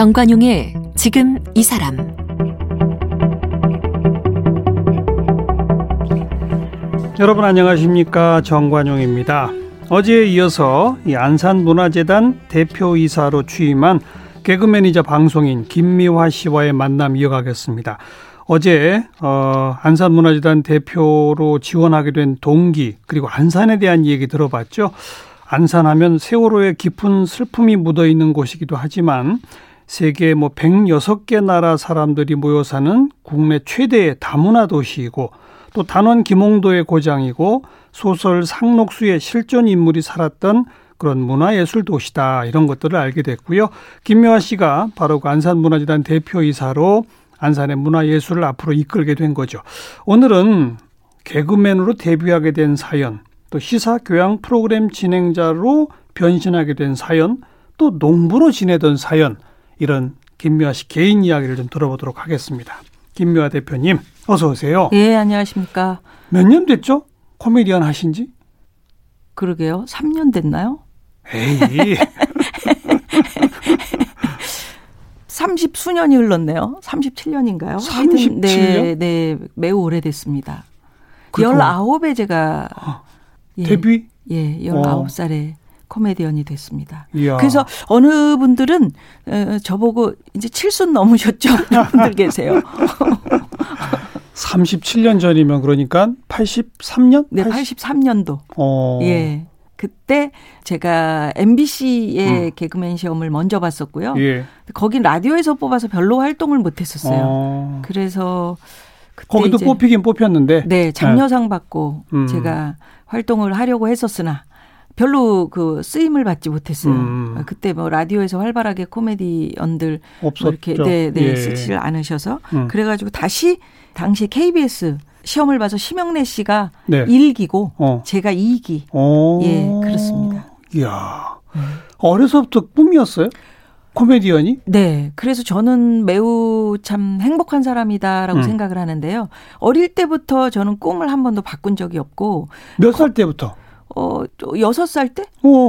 정관용의 지금 이 사람 여러분 안녕하십니까 정관용입니다. 어제에 이어서 이 안산문화재단 대표이사로 취임한 개그맨이자 방송인 김미화 씨와의 만남 이어가겠습니다. 어제 어, 안산문화재단 대표로 지원하게 된 동기 그리고 안산에 대한 얘기 들어봤죠. 안산하면 세월호의 깊은 슬픔이 묻어 있는 곳이기도 하지만 세계 뭐 106개 나라 사람들이 모여 사는 국내 최대의 다문화 도시이고 또 단원 김홍도의 고장이고 소설 상록수의 실존 인물이 살았던 그런 문화예술 도시다 이런 것들을 알게 됐고요. 김묘아 씨가 바로 그 안산문화재단 대표이사로 안산의 문화예술을 앞으로 이끌게 된 거죠. 오늘은 개그맨으로 데뷔하게 된 사연 또 시사 교양 프로그램 진행자로 변신하게 된 사연, 또 농부로 지내던 사연, 이런 김미화 씨 개인 이야기를 좀 들어보도록 하겠습니다. 김미화 대표님, 어서 오세요. 예, 안녕하십니까. 몇 년 됐죠? 코미디언 하신 지? 그러게요. 3년 됐나요? 에이. 30 수년이 흘렀네요. 37년인가요? 37년? 네, 네, 매우 오래됐습니다. 19에 제가 어. 예, 데뷔? 예, 19살에 어. 코미디언이 됐습니다. 이야. 그래서 어느 분들은 어, 저보고 이제 칠순 넘으셨죠? 분들 계세요. 37년 전이면 그러니까 83년? 네, 80... 83년도. 어. 예. 그때 제가 MBC의 음. 개그맨 시험을 먼저 봤었고요. 예. 거긴 라디오에서 뽑아서 별로 활동을 못 했었어요. 어. 그래서 거기도 뽑히긴 뽑혔는데. 네, 장려상 네. 받고 음. 제가 활동을 하려고 했었으나 별로 그 쓰임을 받지 못했어요. 음. 그때 뭐 라디오에서 활발하게 코미디언들 뭐 이렇게 네, 네, 예. 쓰질 않으셔서 음. 그래가지고 다시 당시 KBS 시험을 봐서 심영래 씨가 네. 1기고 어. 제가 2기. 오. 예, 그렇습니다. 이야. 음. 어려서부터 꿈이었어요? 코미디언이? 네. 그래서 저는 매우 참 행복한 사람이다라고 음. 생각을 하는데요. 어릴 때부터 저는 꿈을 한 번도 바꾼 적이 없고. 몇 살 때부터? 어, 여섯 살 때?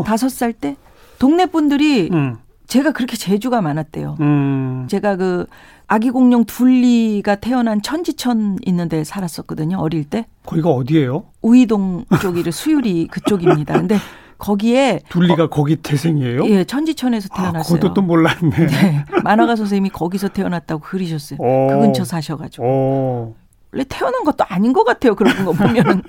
다섯 살 때? 동네 분들이 음. 제가 그렇게 재주가 많았대요. 음. 제가 그 아기 공룡 둘리가 태어난 천지천 있는 데 살았었거든요. 어릴 때. 거기가 어디예요? 우이동 쪽이를 수유리 그쪽입니다. 근데 거기에 둘리가 어, 거기 태생이에요? 예, 천지천에서 아, 태어났어요. 아, 그것도 또 몰랐네. 네, 만화가 선생님이 거기서 태어났다고 그리셨어요. 오. 그 근처 사셔가지고. 오. 원래 태어난 것도 아닌 것 같아요. 그런 거 보면은.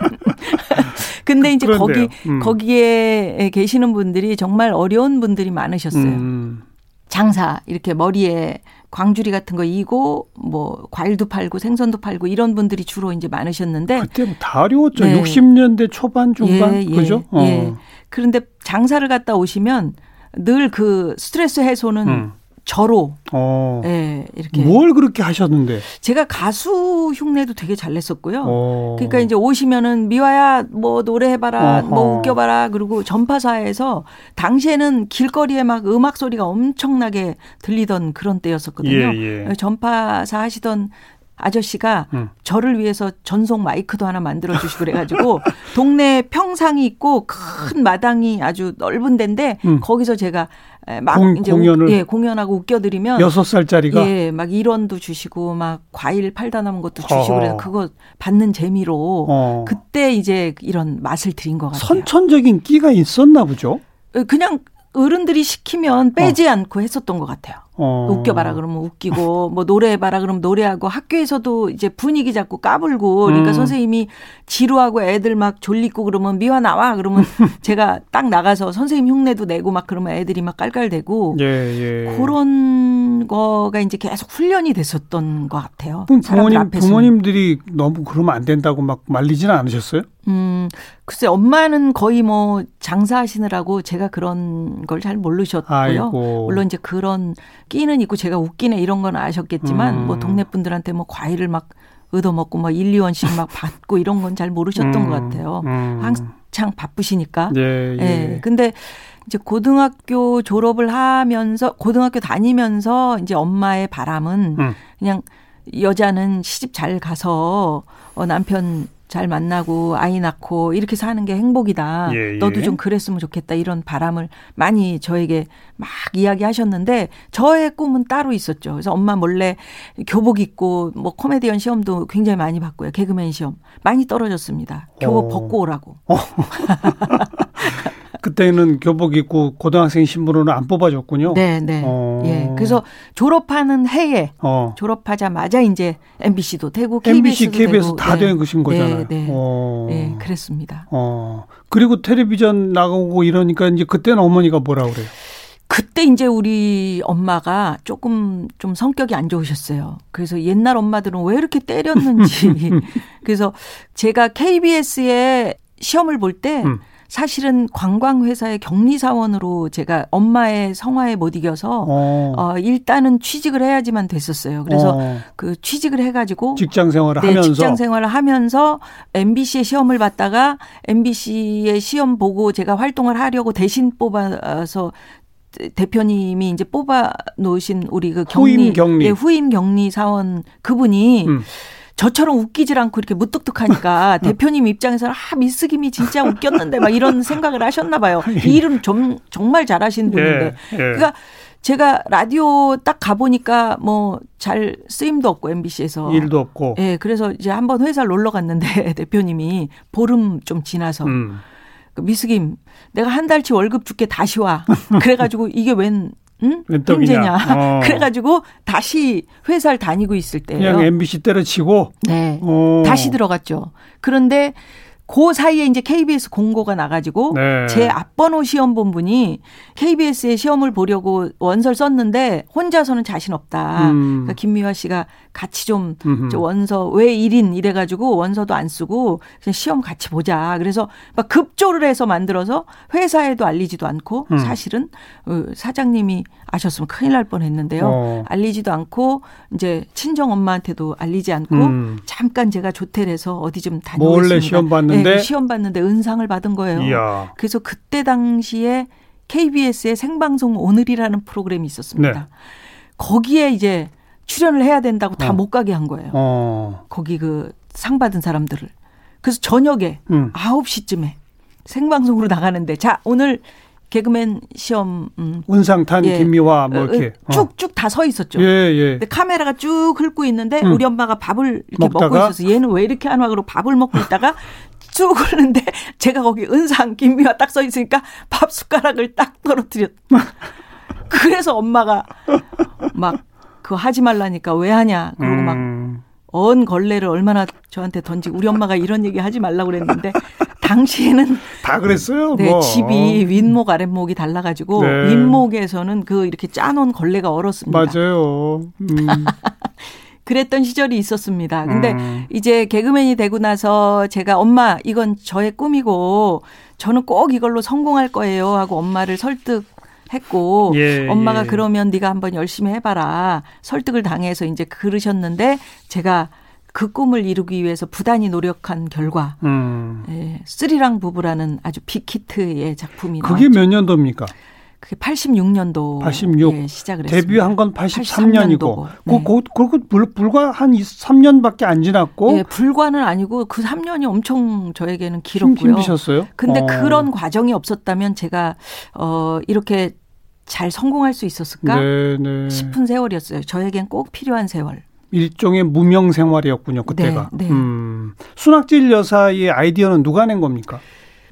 근데 이제 그런데요. 거기 음. 거기에 계시는 분들이 정말 어려운 분들이 많으셨어요. 음. 장사 이렇게 머리에 광주리 같은 거 이고 뭐 과일도 팔고 생선도 팔고 이런 분들이 주로 이제 많으셨는데 그때 뭐다 어려웠죠. 네. 60년대 초반 중반 예, 예, 그죠? 예. 어. 그런데 장사를 갔다 오시면 늘 그 스트레스 해소는 음. 저로 어. 예, 이렇게 뭘 그렇게 하셨는데 제가 가수 흉내도 되게 잘 냈었고요. 어. 그러니까 이제 오시면은 미화야 뭐 노래해 봐라. 뭐 웃겨 봐라. 그리고 전파사에서 당시에는 길거리에 막 음악 소리가 엄청나게 들리던 그런 때였었거든요. 예, 예. 전파사 하시던 아저씨가 음. 저를 위해서 전송 마이크도 하나 만들어 주시고 그래가지고 동네 평상이 있고 큰 마당이 아주 넓은 데인데 음. 거기서 제가 막 공, 이제 공연을 우, 예, 공연하고 웃겨드리면 여섯 살짜리가 예, 막 일원도 주시고 막 과일 팔다 남은 것도 주시고 그래서 그거 받는 재미로 어. 그때 이제 이런 맛을 들인 것 같아요. 선천적인 끼가 있었나 보죠. 그냥 어른들이 시키면 빼지 어. 않고 했었던 것 같아요. 어. 웃겨봐라 그러면 웃기고 뭐 노래해봐라 그러면 노래하고 학교에서도 이제 분위기 잡고 까불고 그러니까 음. 선생님이 지루하고 애들 막 졸리고 그러면 미화 나와 그러면 제가 딱 나가서 선생님 흉내도 내고 막 그러면 애들이 막 깔깔대고 예, 예. 그런 거가 이제 계속 훈련이 됐었던 것 같아요. 부모님 부모님들이 너무 그러면 안 된다고 막 말리지는 않으셨어요? 음, 글쎄 엄마는 거의 뭐 장사하시느라고 제가 그런 걸 잘 모르셨고요. 아이고. 물론 이제 그런 끼는 있고 제가 웃기네 이런 건 아셨겠지만 음. 뭐 동네 분들한테 뭐 과일을 막 얻어먹고 뭐 1, 2원씩 막 받고 이런 건 잘 모르셨던 음. 것 같아요. 음. 한창 바쁘시니까. 예, 예. 예. 근데 이제 고등학교 졸업을 하면서 고등학교 다니면서 이제 엄마의 바람은 음. 그냥 여자는 시집 잘 가서 어 남편 잘 만나고 아이 낳고 이렇게 사는 게 행복이다. 예, 예. 너도 좀 그랬으면 좋겠다. 이런 바람을 많이 저에게 막 이야기하셨는데 저의 꿈은 따로 있었죠. 그래서 엄마 몰래 교복 입고 뭐 코미디언 시험도 굉장히 많이 봤고요. 개그맨 시험 많이 떨어졌습니다. 교복 어. 벗고 오라고. 그때는 교복 입고 고등학생 신분으로는 안 뽑아줬군요. 네, 네. 어. 예. 그래서 졸업하는 해에 어. 졸업하자마자 이제 MBC도 되고 MBC, KBS도 KBS 되고 다 네. 된 것인 거잖아요. 네, 네. 어. 네, 그랬습니다. 어. 그리고 텔레비전 나가고 이러니까 이제 그때는 어머니가 뭐라 그래요? 그때 이제 우리 엄마가 조금 좀 성격이 안 좋으셨어요. 그래서 옛날 엄마들은 왜 이렇게 때렸는지. 그래서 제가 KBS에 시험을 볼때 음. 사실은 관광회사의 격리사원으로 제가 엄마의 성화에 못 이겨서 어. 어, 일단은 취직을 해야지만 됐었어요. 그래서 어. 그 취직을 해가지고 직장 생활을 네, 하면서 직장 생활을 하면서 MBC의 시험을 봤다가 MBC의 시험 보고 제가 활동을 하려고 대신 뽑아서 대표님이 이제 뽑아 놓으신 우리 그 격리, 후임 격리. 예, 후임 격리 사원 그분이 음. 저처럼 웃기질 않고 이렇게 무뚝뚝하니까 대표님 입장에서는 아 미스 김이 진짜 웃겼는데 막 이런 생각을 하셨나 봐요. 이 이름 좀 정말 잘하신 분인데. 예, 예. 그러니까 제가 라디오 딱 가보니까 뭐 잘 쓰임도 없고 MBC에서 일도 없고. 예, 그래서 이제 한번 회사를 놀러 갔는데 대표님이 보름 좀 지나서 음. 그 미스김 내가 한 달치 월급 줄게 다시 와. 그래가지고 이게 웬 응? 웬 떡이냐. 형제냐. 어. 그래가지고 다시 회사를 다니고 있을 때요. 그냥 MBC 때려치고 네. 어. 다시 들어갔죠. 그런데 그 사이에 이제 KBS 공고가 나가지고 네. 제 앞번호 시험 본 분이 KBS에 시험을 보려고 원서를 썼는데 혼자서는 자신 없다. 음. 그러니까 김미화 씨가 같이 좀 원서 왜 1인 이래가지고 원서도 안 쓰고 그냥 시험 같이 보자. 그래서 막 급조를 해서 만들어서 회사에도 알리지도 않고 음. 사실은 어, 사장님이 아셨으면 큰일 날 뻔했는데요. 어. 알리지도 않고 이제 친정 엄마한테도 알리지 않고 음. 잠깐 제가 조텔에서 어디 좀 다녀오겠습니다. 몰래 시험 봤는데? 네, 시험 봤는데 은상을 받은 거예요. 이야. 그래서 그때 당시에 KBS의 생방송 오늘이라는 프로그램이 있었습니다. 네. 거기에 이제 출연을 해야 된다고 다 어. 못 가게 한 거예요. 어. 거기 그 상 받은 사람들을. 그래서 저녁에 음. 9시쯤에 생방송으로 나가는데 자, 오늘 개그맨 시험 음, 운상탄 예. 김미화 뭐 이렇게 어, 쭉쭉 다 서 있었죠. 어. 예, 예. 근데 카메라가 쭉 흘고 있는데 음. 우리 엄마가 밥을 이렇게 먹고 먹다가? 있어서 얘는 왜 이렇게 하나 그러고 밥을 먹고 있다가 쭉 흐르는데 제가 거기 은상 김미화 딱서 있으니까 밥 숟가락을 딱 떨어뜨렸. 그래서 엄마가 막 그거 하지 말라니까 왜 하냐 그러고 막 음. 언 걸레를 얼마나 저한테 던지고 우리 엄마가 이런 얘기 하지 말라고 그랬는데 당시에는 다 그랬어요. 네, 뭐. 집이 윗목 아랫목이 달라가지고 네. 윗목에서는 그 이렇게 짜놓은 걸레가 얼었습니다. 맞아요. 음. 그랬던 시절이 있었습니다. 근데 음. 이제 개그맨이 되고 나서 제가 엄마 이건 저의 꿈이고 저는 꼭 이걸로 성공할 거예요 하고 엄마를 설득 했고 예, 엄마가 예. 그러면 네가 한번 열심히 해봐라 설득을 당해서 이제 그러셨는데 제가 그 꿈을 이루기 위해서 부단히 노력한 결과 음. 예, 쓰리랑 부부라는 아주 빅히트의 작품이 그게 나왔죠. 몇 년도입니까? 그게 86년도 86. 예, 시작을 했습니다. 데뷔한 건 83년이고. 83년도고. 그, 네. 그, 그, 불, 불과 한 3년밖에 안 지났고. 예, 불과는 아니고 그 3년이 엄청 저에게는 힘, 길었고요. 힘 드셨어요? 근데 어. 그런 과정이 없었다면 제가 어 이렇게 잘 성공할 수 있었을까 네, 네. 싶은 세월이었어요. 저에겐 꼭 필요한 세월. 일종의 무명 생활이었군요, 그때가. 네, 네. 음. 순학질 여사의 아이디어는 누가 낸 겁니까?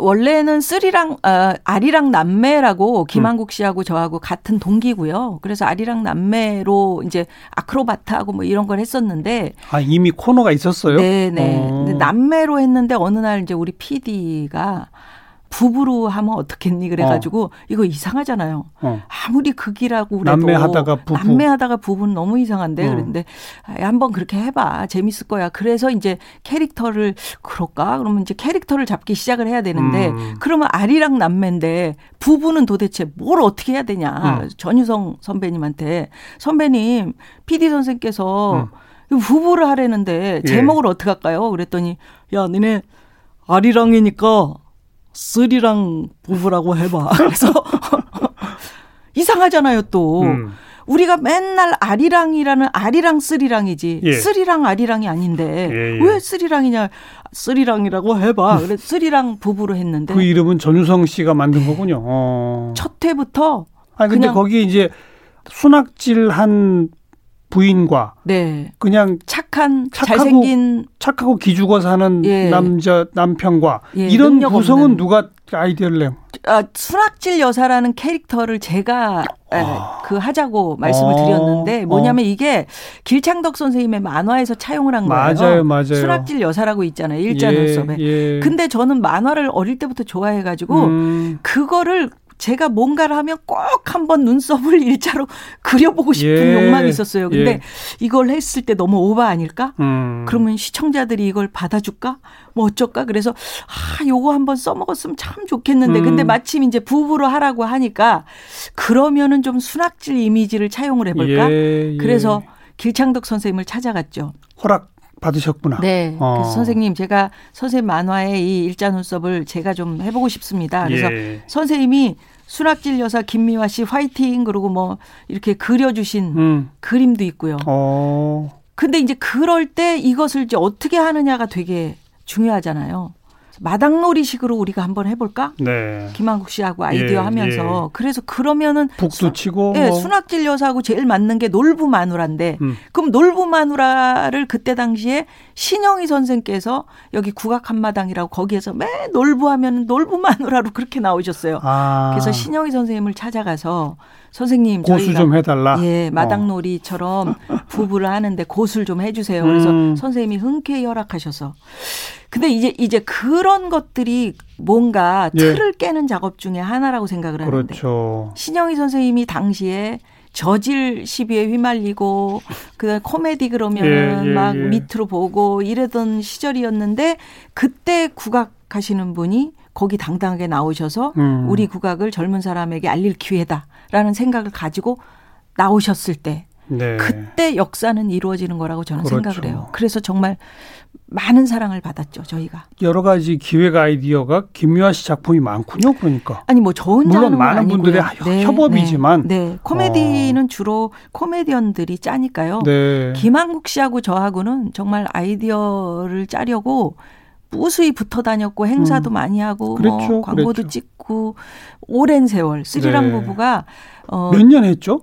원래는 쓰리랑 어, 아리랑 남매라고 김한국 씨하고 저하고 같은 동기고요. 그래서 아리랑 남매로 이제 아크로바트하고 뭐 이런 걸 했었는데 아, 이미 코너가 있었어요? 네네. 어. 근데 남매로 했는데 어느 날 이제 우리 PD가 부부로 하면 어떻겠니 그래가지고 이거 이상하잖아요. 어. 아무리 극이라고 그래도 남매하다가 부부. 남매하다가 부부는 너무 이상한데 어. 그랬는데 아, 한번 그렇게 해봐 재밌을 거야. 그래서 이제 캐릭터를 그럴까? 그러면 이제 캐릭터를 잡기 시작을 해야 되는데 음. 그러면 아리랑 남매인데 부부는 도대체 뭘 어떻게 해야 되냐? 음. 전유성 선배님한테 선배님 PD 선생께서 음. 부부를 하려는데 예. 제목을 어떻게 할까요? 그랬더니 야 니네 아리랑이니까 쓰리랑 부부라고 해봐. 그래서 이상하잖아요 또. 음. 우리가 맨날 아리랑이라는 아리랑 쓰리랑이지 예. 쓰리랑 아리랑이 아닌데 예, 예. 왜 쓰리랑이냐 쓰리랑이라고 해봐 그래 쓰리랑 부부로 했는데 그 이름은 전유성 씨가 만든 거군요. 어. 첫 회부터 아니 근데 거기 이제 순악질이란 부인과 네 그냥 착한 착하고 잘생긴 착하고 기죽어 사는 예. 남자 남편과 예, 이런 구성은 없는. 누가 아이디어를 내? 아, 순학질 여사라는 캐릭터를 제가 에, 그 하자고 말씀을 어. 드렸는데 뭐냐면 이게 길창덕 선생님의 만화에서 차용을 한 거예요. 맞아요, 맞아요. 순학질 여사라고 있잖아요. 일자 예, 눈썹에. 예. 근데 저는 만화를 어릴 때부터 좋아해가지고 음, 그거를 제가 뭔가를 하면 꼭 한번 눈썹을 일자로 그려보고 싶은 예, 욕망이 있었어요. 근데 예. 이걸 했을 때 너무 오바 아닐까? 음. 그러면 시청자들이 이걸 받아줄까? 뭐 어쩔까? 그래서 아, 요거 한번 써먹었으면 참 좋겠는데. 음. 근데 마침 이제 부부로 하라고 하니까 그러면은 좀 순학질 이미지를 차용을 해볼까? 예, 예. 그래서 길창덕 선생님을 찾아갔죠. 허락 받으셨구나. 네. 어. 그래서 선생님 제가 선생님 만화의 이 일자 눈썹을 제가 좀 해보고 싶습니다. 그래서 예. 선생님이 순학질 여사 김미화 씨 화이팅 그러고 뭐 이렇게 그려주신 음. 그림도 있고요. 어. 근데 이제 그럴 때 이것을 이제 어떻게 하느냐가 되게 중요하잖아요. 마당놀이식으로 우리가 한번 해볼까? 네. 김한국 씨하고 아이디어 예, 하면서 그래서 그러면은 북도 치고 예, 뭐. 순학질 여사하고 제일 맞는 게 놀부 마누라인데 음. 그럼 놀부 마누라를 그때 당시에 신영희 선생께서 여기 국악 한마당이라고 거기에서 매 놀부하면 놀부 마누라로 그렇게 나오셨어요. 아. 그래서 신영희 선생님을 찾아가서 선생님 고수 좀 해달라. 예, 어. 마당놀이처럼 부부를 하는데 고수를 좀 해주세요. 그래서 음. 선생님이 흔쾌히 허락하셔서. 근데 이제 이제 그런 것들이 뭔가 예. 틀을 깨는 작업 중에 하나라고 생각을 하는데 그렇죠. 신영희 선생님이 당시에 저질 시비에 휘말리고 그 코미디 그러면은 예, 예, 막 예. 밑으로 보고 이러던 시절이었는데 그때 국악 하시는 분이 거기 당당하게 나오셔서 음. 우리 국악을 젊은 사람에게 알릴 기회다 라는 생각을 가지고 나오셨을 때 네. 그때 역사는 이루어지는 거라고 저는 그렇죠. 생각을 해요. 그래서 정말 많은 사랑을 받았죠, 저희가. 여러 가지 기획 아이디어가 김유아 씨 작품이 많군요. 그러니까. 아니 뭐 저 혼자 물론 많은 아니고요. 분들의 하- 협업이지만. 네, 네. 코미디는 주로 코미디언들이 짜니까요. 네. 김한국 씨하고 저하고는 정말 아이디어를 짜려고 무수히 붙어 다녔고 행사도 음. 많이 하고 그랬죠, 뭐 광고도 그랬죠. 찍고 오랜 세월 스리랑 네. 부부가 어 몇 년 했죠?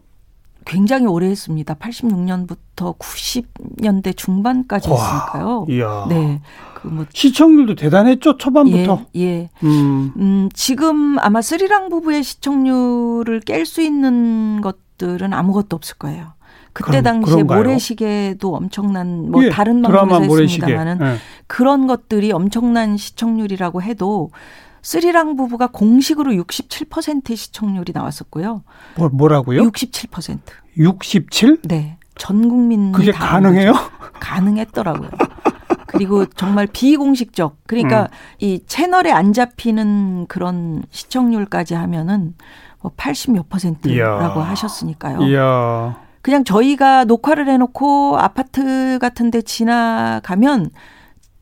굉장히 오래 했습니다. 86년부터 90년대 중반까지 와, 했으니까요. 이야. 네. 그 뭐 시청률도 대단했죠. 초반부터. 예, 예. 음. 음, 지금 아마 스리랑 부부의 시청률을 깰 수 있는 것들은 아무것도 없을 거예요. 그때 당시에 그런가요? 모래시계도 엄청난 뭐 예, 다른 방송에서. 했습니다만은 예. 그런 것들이 엄청난 시청률이라고 해도 스리랑 부부가 공식으로 67%의 시청률이 나왔었고요. 뭐, 뭐라고요? 67%. 67? 네. 전 국민이 그게 다 가능해요? 가능했더라고요. 그리고 정말 비공식적 그러니까 음. 이 채널에 안 잡히는 그런 시청률까지 하면은 뭐 80 몇 퍼센트라고 이야. 하셨으니까요. 이야. 그냥 저희가 녹화를 해놓고 아파트 같은데 지나가면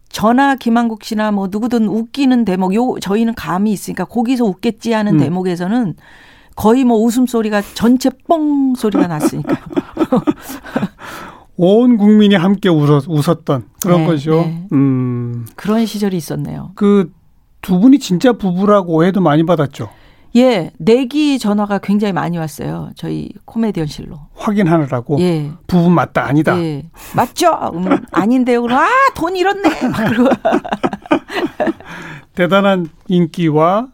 저나 김한국 씨나 뭐 누구든 웃기는 대목 요 저희는 감이 있으니까 거기서 웃겠지 하는 음. 대목에서는 거의 뭐 웃음소리가 전체 뻥 소리가 났으니까요. 온 국민이 함께 웃었, 웃었던 그런 네, 거죠. 네. 음. 그런 시절이 있었네요. 그 두 분이 진짜 부부라고 오해도 많이 받았죠. 예, 내기 전화가 굉장히 많이 왔어요. 저희 코미디언실로. 확인하느라고. 예. 부부 맞다 아니다. 예. 맞죠? 음, 아닌데요. 그럼 아, 돈 잃었네. 막 그러고. 대단한 인기와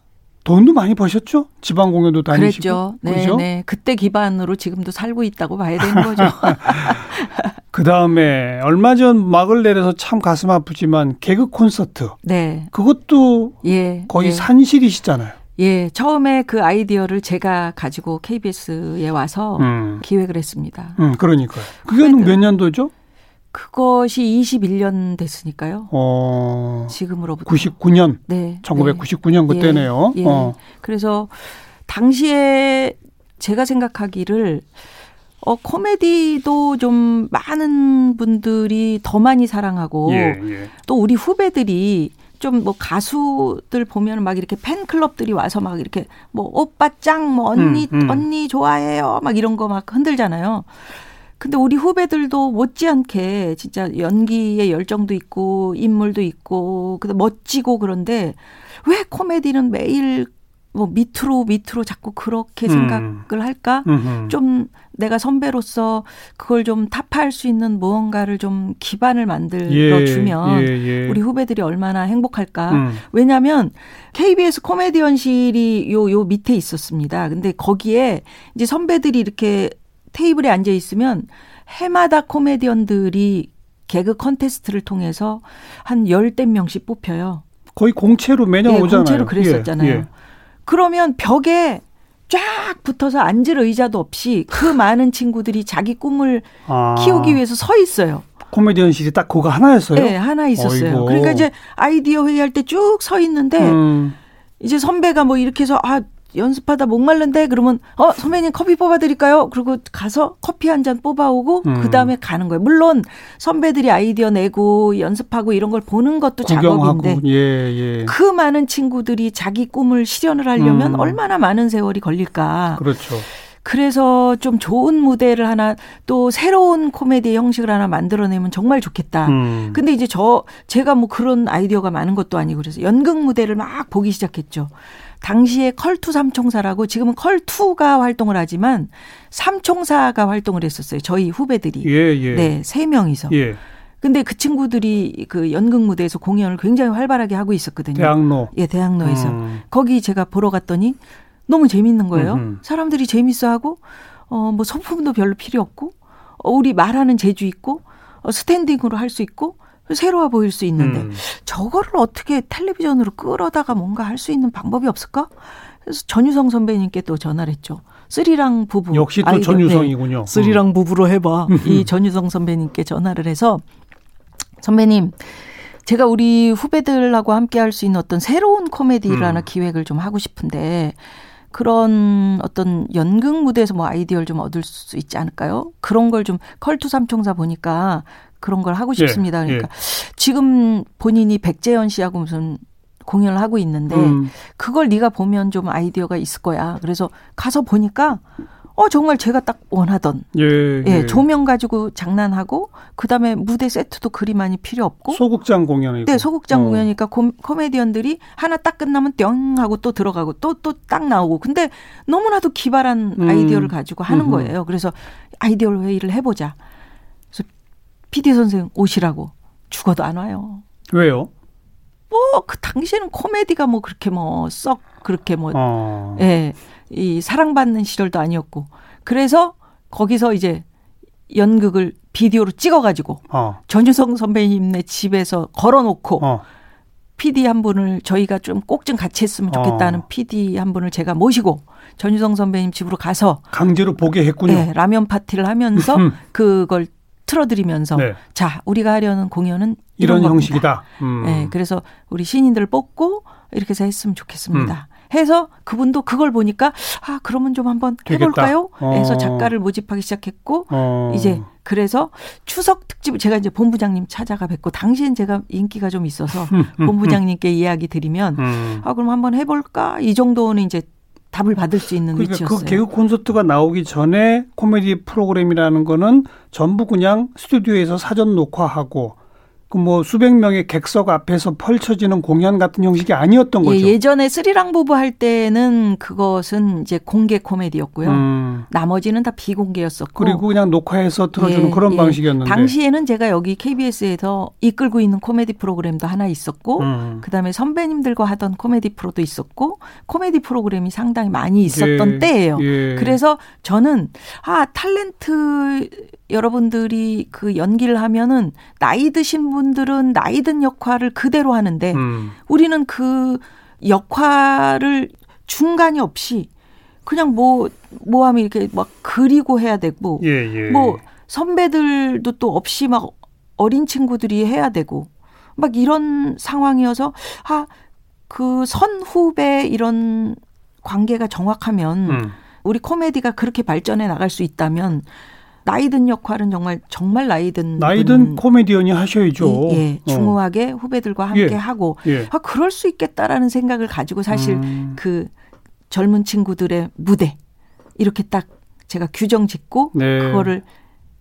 돈도 많이 버셨죠? 지방 공연도 다니시고. 그랬죠. 네, 그죠? 네. 그때 기반으로 지금도 살고 있다고 봐야 되는 거죠. 그 다음에 얼마 전 막을 내려서 참 가슴 아프지만 개그 콘서트. 네. 그것도 예. 거의 예. 산실이시잖아요. 예. 처음에 그 아이디어를 제가 가지고 KBS에 와서 음. 기획을 했습니다. 음, 그러니까요. 그게 몇 년도죠? 그것이 21년 됐으니까요. 어, 지금으로부터. 99년. 네. 1999년 예, 그때네요. 예. 어. 그래서 당시에 제가 생각하기를 어 코미디도 좀 많은 분들이 더 많이 사랑하고 예, 예. 또 우리 후배들이 좀 뭐 가수들 보면 막 이렇게 팬클럽들이 와서 막 이렇게 뭐 오빠 짱, 뭐 언니, 음, 음. 언니 좋아해요. 막 이런 거 막 흔들잖아요. 근데 우리 후배들도 못지않게 진짜 연기에 열정도 있고 인물도 있고 멋지고 그런데 왜 코미디는 매일 뭐 밑으로 밑으로 자꾸 그렇게 음. 생각을 할까? 음흠. 좀 내가 선배로서 그걸 좀 타파할 수 있는 무언가를 좀 기반을 만들어 주면 예, 예. 우리 후배들이 얼마나 행복할까? 음. 왜냐하면 KBS 코미디언실이 요 요 밑에 있었습니다. 근데 거기에 이제 선배들이 이렇게 테이블에 앉아 있으면 해마다 코미디언들이 개그 컨테스트를 통해서 한 열댓 명씩 뽑혀요. 거의 공채로 매년 예, 오잖아요. 공채로 그랬었잖아요. 예, 예. 그러면 벽에 쫙 붙어서 앉을 의자도 없이 그 많은 친구들이 자기 꿈을 아, 키우기 위해서 서 있어요. 코미디언실이 딱 그거 하나였어요. 네, 하나 있었어요. 어이구. 그러니까 이제 아이디어 회의할 때 쭉 서 있는데 음, 이제 선배가 뭐 이렇게 해서 아 연습하다 목말른데 그러면 어 선배님 커피 뽑아드릴까요? 그리고 가서 커피 한 잔 뽑아오고 음. 그 다음에 가는 거예요. 물론 선배들이 아이디어 내고 연습하고 이런 걸 보는 것도 구경하고 작업인데 예, 예. 그 많은 친구들이 자기 꿈을 실현을 하려면 음. 얼마나 많은 세월이 걸릴까. 그렇죠. 그래서 좀 좋은 무대를 하나 또 새로운 코미디 형식을 하나 만들어내면 정말 좋겠다. 음. 근데 이제 저 제가 뭐 그런 아이디어가 많은 것도 아니고 그래서 연극 무대를 막 보기 시작했죠. 당시에 컬투 삼총사라고 지금은 컬투가 활동을 하지만 삼총사가 활동을 했었어요. 저희 후배들이. 예, 예. 네, 세 명이서. 예. 근데 그 친구들이 그 연극 무대에서 공연을 굉장히 활발하게 하고 있었거든요. 대학로. 예, 대학로에서. 음. 거기 제가 보러 갔더니 너무 재밌는 거예요. 음흠. 사람들이 재밌어 하고 어 뭐 소품도 별로 필요 없고 어, 우리 말하는 재주 있고 어, 스탠딩으로 할 수 있고 새로워 보일 수 있는데 음. 저거를 어떻게 텔레비전으로 끌어다가 뭔가 할 수 있는 방법이 없을까? 그래서 전유성 선배님께 또 전화를 했죠. 쓰리랑 부부 역시 또 아이디어. 전유성이군요. 네. 쓰리랑 부부로 해봐. 이 전유성 선배님께 전화를 해서 선배님 제가 우리 후배들하고 함께 할 수 있는 어떤 새로운 코미디를 음. 하나 기획을 좀 하고 싶은데 그런 어떤 연극 무대에서 뭐 아이디어를 좀 얻을 수 있지 않을까요? 그런 걸 좀 컬투 삼총사 보니까 그런 걸 하고 싶습니다. 예, 그러니까 지금 본인이 백재현 씨하고 무슨 공연을 하고 있는데 음. 그걸 네가 보면 좀 아이디어가 있을 거야. 그래서 가서 보니까 어 정말 제가 딱 원하던 예, 예, 예. 조명 가지고 장난하고 그다음에 무대 세트도 그리 많이 필요 없고 소극장 공연이고. 네, 소극장 어. 공연이니까 코, 코미디언들이 하나 딱 끝나면 뿅 하고 또 들어가고 또 또 딱 나오고 근데 너무나도 기발한 음. 아이디어를 가지고 하는 음흠. 거예요. 그래서 아이디어 회의를 해보자. PD 선생 오시라고 죽어도 안 와요. 왜요? 뭐 그 당시에는 코미디가 뭐 그렇게 뭐 썩 그렇게 뭐 어. 예, 이 사랑받는 시절도 아니었고 그래서 거기서 이제 연극을 비디오로 찍어 가지고 어. 전유성 선배님네 집에서 걸어 놓고 어. PD 한 분을 저희가 좀 꼭 좀 같이 했으면 좋겠다는 어. PD 한 분을 제가 모시고 전유성 선배님 집으로 가서 강제로 보게 했군요. 네, 라면 파티를 하면서 음. 그걸 틀어드리면서 네. 자 우리가 하려는 공연은 이런 이런. 형식이다. 음. 네, 그래서 우리 신인들을 뽑고 이렇게 해서 했으면 좋겠습니다. 음. 해서 그분도 그걸 보니까 아 그러면 좀 한번 해볼까요? 되겠다. 해서 어. 작가를 모집하기 시작했고 어. 이제 그래서 추석 특집 제가 이제 본부장님 찾아가 뵙고 당시엔 제가 인기가 좀 있어서 본부장님께 이야기 드리면 음. 아 그럼 한번 해볼까 이 정도는 이제 답을 받을 수 있는 그러니까 위치였어요. 그 개그 콘서트가 나오기 전에 코미디 프로그램이라는 거는 전부 그냥 스튜디오에서 사전 녹화하고 그뭐 수백 명의 객석 앞에서 펼쳐지는 공연 같은 형식이 아니었던 거죠. 예, 예전에 스리랑 부부 할 때는 그것은 이제 공개 코미디였고요. 음. 나머지는 다 비공개였었고 그리고 그냥 녹화해서 틀어주는 예, 그런 예. 방식이었는데. 당시에는 제가 여기 KBS에서 이끌고 있는 코미디 프로그램도 하나 있었고 음. 그다음에 선배님들과 하던 코미디 프로도 있었고 코미디 프로그램이 상당히 많이 있었던 예, 때예요. 예. 그래서 저는 아 탤런트 여러분들이 그 연기를 하면은 나이 드신 분 들은 나이 든 역할을 그대로 하는데 음. 우리는 그 역할을 중간이 없이 그냥 뭐 뭐 하면 이렇게 막 그리고 해야 되고 예, 예. 뭐 선배들도 또 없이 막 어린 친구들이 해야 되고 막 이런 상황이어서 아 그 선후배 이런 관계가 정확하면 음. 우리 코미디가 그렇게 발전해 나갈 수 있다면 나이든 역할은 정말 정말 나이든 나이든 분, 코미디언이 하셔야죠. 예, 예, 어. 중후하게 후배들과 함께 예. 하고 예. 아 그럴 수 있겠다라는 생각을 가지고 사실 음. 그 젊은 친구들의 무대 이렇게 딱 제가 규정 짓고 네. 그거를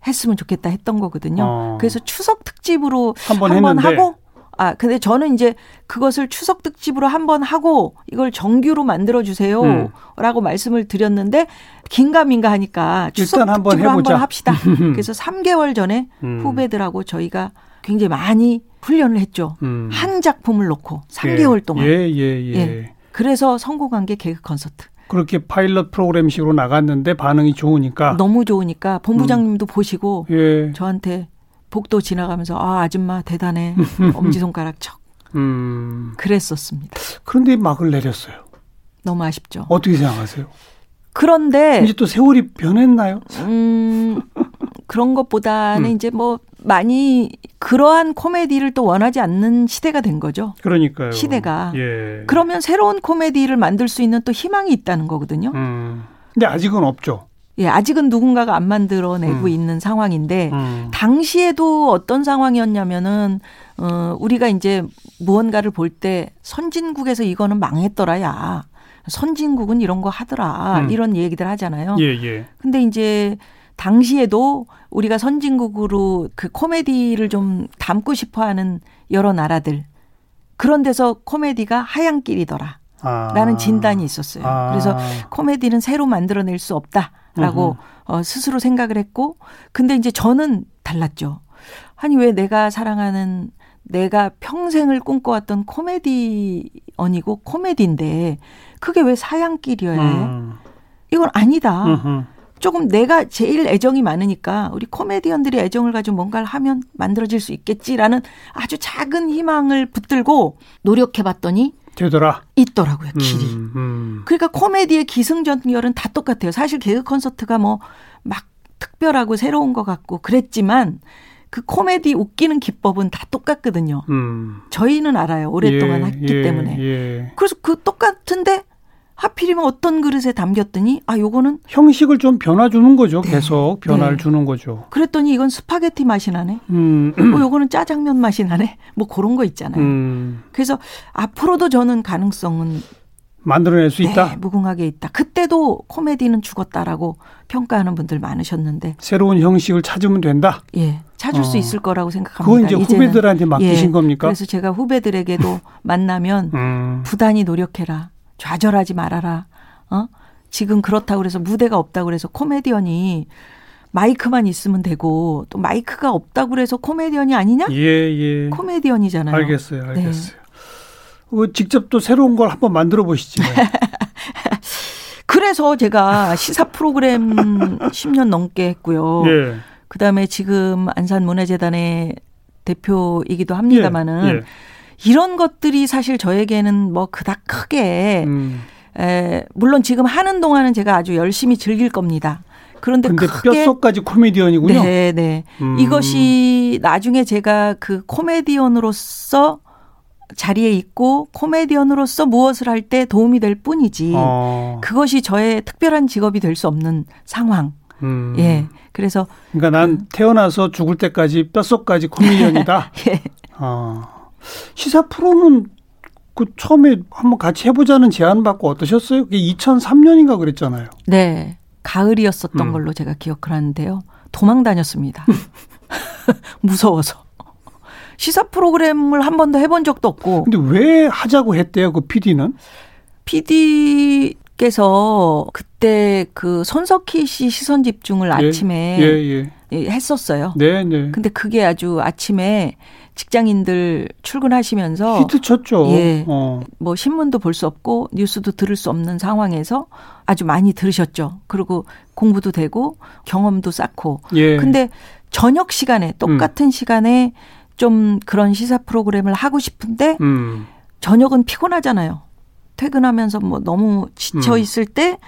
했으면 좋겠다 했던 거거든요. 어. 그래서 추석 특집으로 한번. 하고 아 근데 저는 이제 그것을 추석 특집으로 한번 하고 이걸 정규로 만들어 음. 주세요라고 말씀을 드렸는데 긴가민가 하니까 추석 한번 특집으로 해보자. 한번 합시다. 그래서 3개월 전에 음. 후배들하고 저희가 굉장히 많이 훈련을 했죠. 음. 한 작품을 놓고 3개월 동안. 예, 예, 예. 예. 그래서 성공한 게 개그 콘서트. 그렇게 파일럿 프로그램식으로 나갔는데 반응이 좋으니까 너무 좋으니까 본부장님도 보시고 예. 저한테 복도 지나가면서 아 아줌마 대단해 엄지손가락 척 음. 그랬었습니다. 그런데 막을 내렸어요. 너무 아쉽죠. 어떻게 생각하세요? 그런데 이제 또 세월이 변했나요? 음 그런 것보다는 음. 이제 뭐 많이 그러한 코미디를 또 원하지 않는 시대가 된 거죠. 그러니까요. 시대가. 예. 그러면 새로운 코미디를 만들 수 있는 또 희망이 있다는 거거든요. 음. 근데 아직은 없죠. 예, 아직은 누군가가 안 만들어내고 음. 있는 상황인데 음. 당시에도 어떤 상황이었냐면은 어 우리가 이제 무언가를 볼 때 선진국에서 이거는 망했더라야. 선진국은 이런 거 하더라. 음. 이런 얘기들 하잖아요. 예, 예. 근데 이제 당시에도 우리가 선진국으로 그 코미디를 좀 담고 싶어 하는 여러 나라들 그런 데서 코미디가 하얀 길이더라. 아. 라는 진단이 있었어요. 아. 그래서 코미디는 새로 만들어낼 수 없다 라고 어, 스스로 생각을 했고, 근데 이제 저는 달랐죠. 아니 왜 내가 사랑하는 내가 평생을 꿈꿔왔던 코미디언이고 코미디인데 그게 왜 사양길이어야 해? 음. 이건 아니다. 음흠. 조금 내가 제일 애정이 많으니까 우리 코미디언들이 애정을 가지고 뭔가를 하면 만들어질 수 있겠지라는 아주 작은 희망을 붙들고 노력해봤더니 되더라. 있더라고요 길이. 음, 음. 그러니까 코미디의 기승전결은 다 똑같아요. 사실 개그 콘서트가 뭐 막 특별하고 새로운 것 같고 그랬지만 그 코미디 웃기는 기법은 다 똑같거든요. 음. 저희는 알아요. 오랫동안 예, 했기 예, 때문에. 예. 그래서 그 똑같은데 하필이면 어떤 그릇에 담겼더니 아 요거는 형식을 좀 변화 주는 거죠. 네. 계속 변화를 네. 주는 거죠. 그랬더니 이건 스파게티 맛이 나네. 음. 어, 요거는 짜장면 맛이 나네. 뭐 그런 거 있잖아요. 음. 그래서 앞으로도 저는 가능성은 만들어낼 수 있다. 네, 무궁하게 있다. 그때도 코미디는 죽었다라고 평가하는 분들 많으셨는데 새로운 형식을 찾으면 된다. 예, 찾을 어. 수 있을 거라고 생각합니다. 그건 이제 이제는. 후배들한테 맡기신 예, 겁니까? 그래서 제가 후배들에게도 만나면 음. 부단히 노력해라. 좌절하지 말아라. 어? 지금 그렇다고 그래서 무대가 없다고 그래서 코미디언이 마이크만 있으면 되고 또 마이크가 없다고 그래서 코미디언이 아니냐? 예, 예. 코미디언이잖아요. 알겠어요. 네. 알겠어요. 그 직접 또 새로운 걸 한번 만들어 보시죠. 그래서 제가 시사 프로그램 10년 넘게 했고요. 예. 그다음에 지금 안산문화재단의 대표이기도 합니다마는 예, 예. 이런 것들이 사실 저에게는 뭐 그닥 크게 음. 에, 물론 지금 하는 동안은 제가 아주 열심히 즐길 겁니다. 그런데 크게 뼛속까지 코미디언이군요. 네, 네. 음. 이것이 나중에 제가 그 코미디언으로서 자리에 있고 코미디언으로서 무엇을 할 때 도움이 될 뿐이지. 어. 그것이 저의 특별한 직업이 될 수 없는 상황. 음. 예. 그래서 그러니까 난 태어나서 죽을 때까지 뼛속까지 코미디언이다. 예. 어. 시사 프로는 그 처음에 한번 같이 해보자는 제안 받고 어떠셨어요? 그게 2003년인가 그랬잖아요. 네. 가을이었었던 음. 걸로 제가 기억을 하는데요. 도망 다녔습니다. 무서워서. 시사 프로그램을 한 번도 해본 적도 없고 근데 왜 하자고 했대요, 그 PD는? PD께서 그때 그 손석희 씨 시선 집중을 아침에 예, 예. 예, 했었어요. 네, 네. 근데 그게 아주 아침에 직장인들 출근하시면서 히트 쳤죠. 예. 어. 뭐 신문도 볼 수 없고 뉴스도 들을 수 없는 상황에서 아주 많이 들으셨죠. 그리고 공부도 되고 경험도 쌓고. 예. 근데 저녁 시간에 똑같은 시간에 좀 그런 시사 프로그램을 하고 싶은데 음. 저녁은 피곤하잖아요. 퇴근하면서 뭐 너무 지쳐 음. 있을 때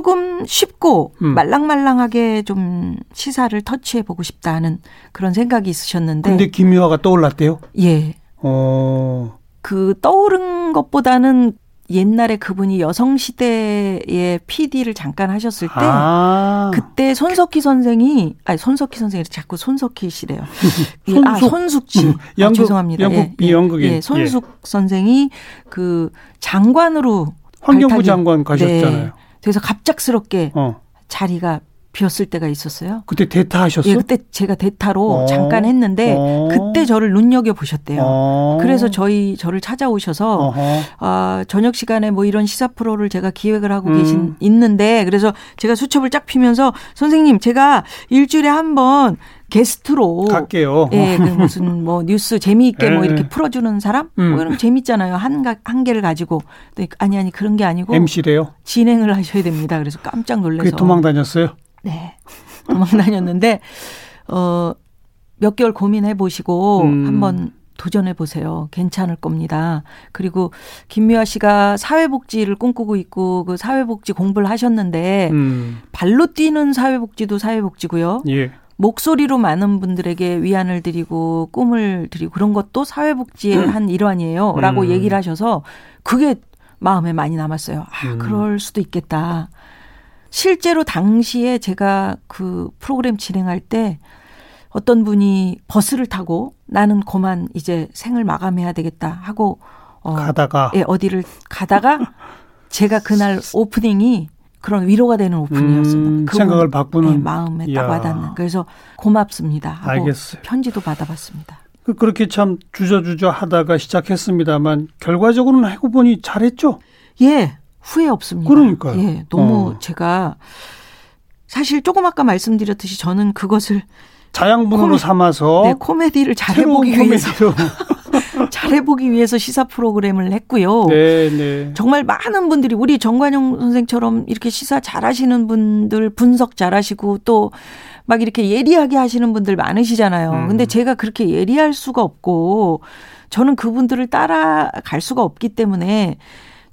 조금 쉽고 음. 말랑말랑하게 좀 시사를 터치해 보고 싶다 하는 그런 생각이 있으셨는데 근데 김유아가 떠올랐대요. 예. 어. 그 떠오른 것보다는 옛날에 그분이 여성 시대의 PD를 잠깐 하셨을 때 아. 그때 손석희 선생이 아니 손석희 선생이 자꾸 손석희 씨래요. 예, 아 손숙. 손숙 씨. 음, 아, 죄송합니다. 연극, 예, 이 연극인. 예, 손숙 선생이 그 장관으로 환경부 발탁이- 장관 가셨잖아요. 네. 그래서 갑작스럽게 어. 자리가 비었을 때가 있었어요. 그때 대타 하셨어? 예, 그때 제가 대타로 어. 잠깐 했는데 어. 그때 저를 눈여겨 보셨대요. 어. 그래서 저희 저를 찾아오셔서. 아, 저녁 시간에 뭐 이런 시사 프로를 제가 기획을 하고 음. 계신 있는데 그래서 제가 수첩을 쫙 피면서 선생님 제가 일주일에 한 번 게스트로 갈게요. 예, 그 무슨 뭐 뉴스 재미있게 뭐 예. 이렇게 풀어주는 사람 음. 뭐 이런 거 재밌잖아요 한, 가- 한 개를 가지고 아니 아니 그런 게 아니고 MC래요. 진행을 하셔야 됩니다. 그래서 깜짝 그게 도망 다녔어요. 네. 도망 다녔는데, 어, 몇 개월 고민해 보시고 음. 한번 도전해 보세요. 괜찮을 겁니다. 그리고 김미화 씨가 사회복지를 꿈꾸고 있고 그 사회복지 공부를 하셨는데 음. 발로 뛰는 사회복지도 사회복지고요. 예. 목소리로 많은 분들에게 위안을 드리고 꿈을 드리고 그런 것도 사회복지의 한 일환이에요. 라고 음. 얘기를 하셔서 그게 마음에 많이 남았어요. 아, 음. 그럴 수도 있겠다. 실제로 당시에 제가 그 프로그램 진행할 때 어떤 분이 버스를 타고 나는 그만 이제 생을 마감해야 되겠다 하고 어, 가다가 예, 어디를 가다가 제가 그날 오프닝이 그런 위로가 되는 오프닝이었습니다. 음, 생각을 바꾸는. 예, 마음에 이야. 딱 와닿는. 그래서 고맙습니다. 하고 알겠어요. 편지도 받아봤습니다. 그- 그렇게 참 주저주저 하다가 시작했습니다만 결과적으로는 해고 보니 잘했죠. 예, 후회 없습니다. 그러니까요. 예, 너무 어. 제가 사실 조금 아까 말씀드렸듯이 저는 그것을 자양분으로 코미- 삼아서 네, 코미디를 잘해보기 위해서. 잘해보기 위해서 시사 프로그램을 했고요. 네, 네. 정말 많은 분들이 우리 정관용 선생처럼 이렇게 시사 잘하시는 분들 분석 잘하시고 또 막 이렇게 예리하게 하시는 분들 많으시잖아요. 음. 근데 제가 그렇게 예리할 수가 없고 저는 그분들을 따라갈 수가 없기 때문에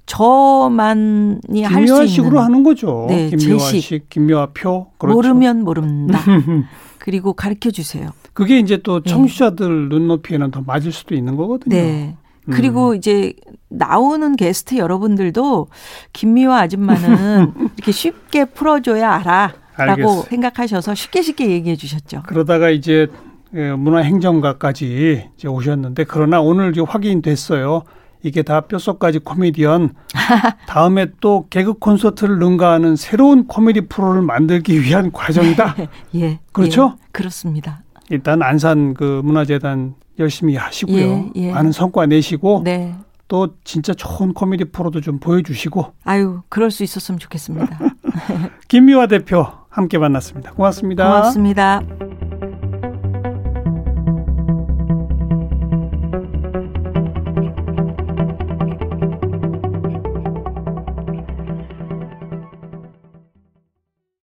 저만이 할 수 있는 식으로 하는 거죠. 네, 김미화 제식. 식, 김미화 표. 그렇죠. 모르면 모른다. 그리고 가르쳐 주세요. 그게 이제 또 청취자들 눈높이에는 더 맞을 수도 있는 거거든요. 네. 음. 그리고 이제 나오는 게스트 여러분들도 김미화 아줌마는 이렇게 쉽게 풀어줘야 알아 라고 알겠어요. 생각하셔서 쉽게 쉽게 얘기해 주셨죠. 그러다가 이제 예, 문화행정가까지 이제 오셨는데 그러나 오늘 이제 확인됐어요. 이게 다 뼛속까지 코미디언. 다음에 또 개그 콘서트를 능가하는 새로운 코미디 프로를 만들기 위한 과정이다. 예. 그렇죠? 예, 그렇습니다. 일단 안산 그 문화재단 열심히 하시고요. 예, 예. 많은 성과 내시고 네. 또 진짜 좋은 코미디 프로도 좀 보여주시고 아유, 그럴 수 있었으면 좋겠습니다. 김미화 대표 함께 만났습니다. 고맙습니다. 고맙습니다.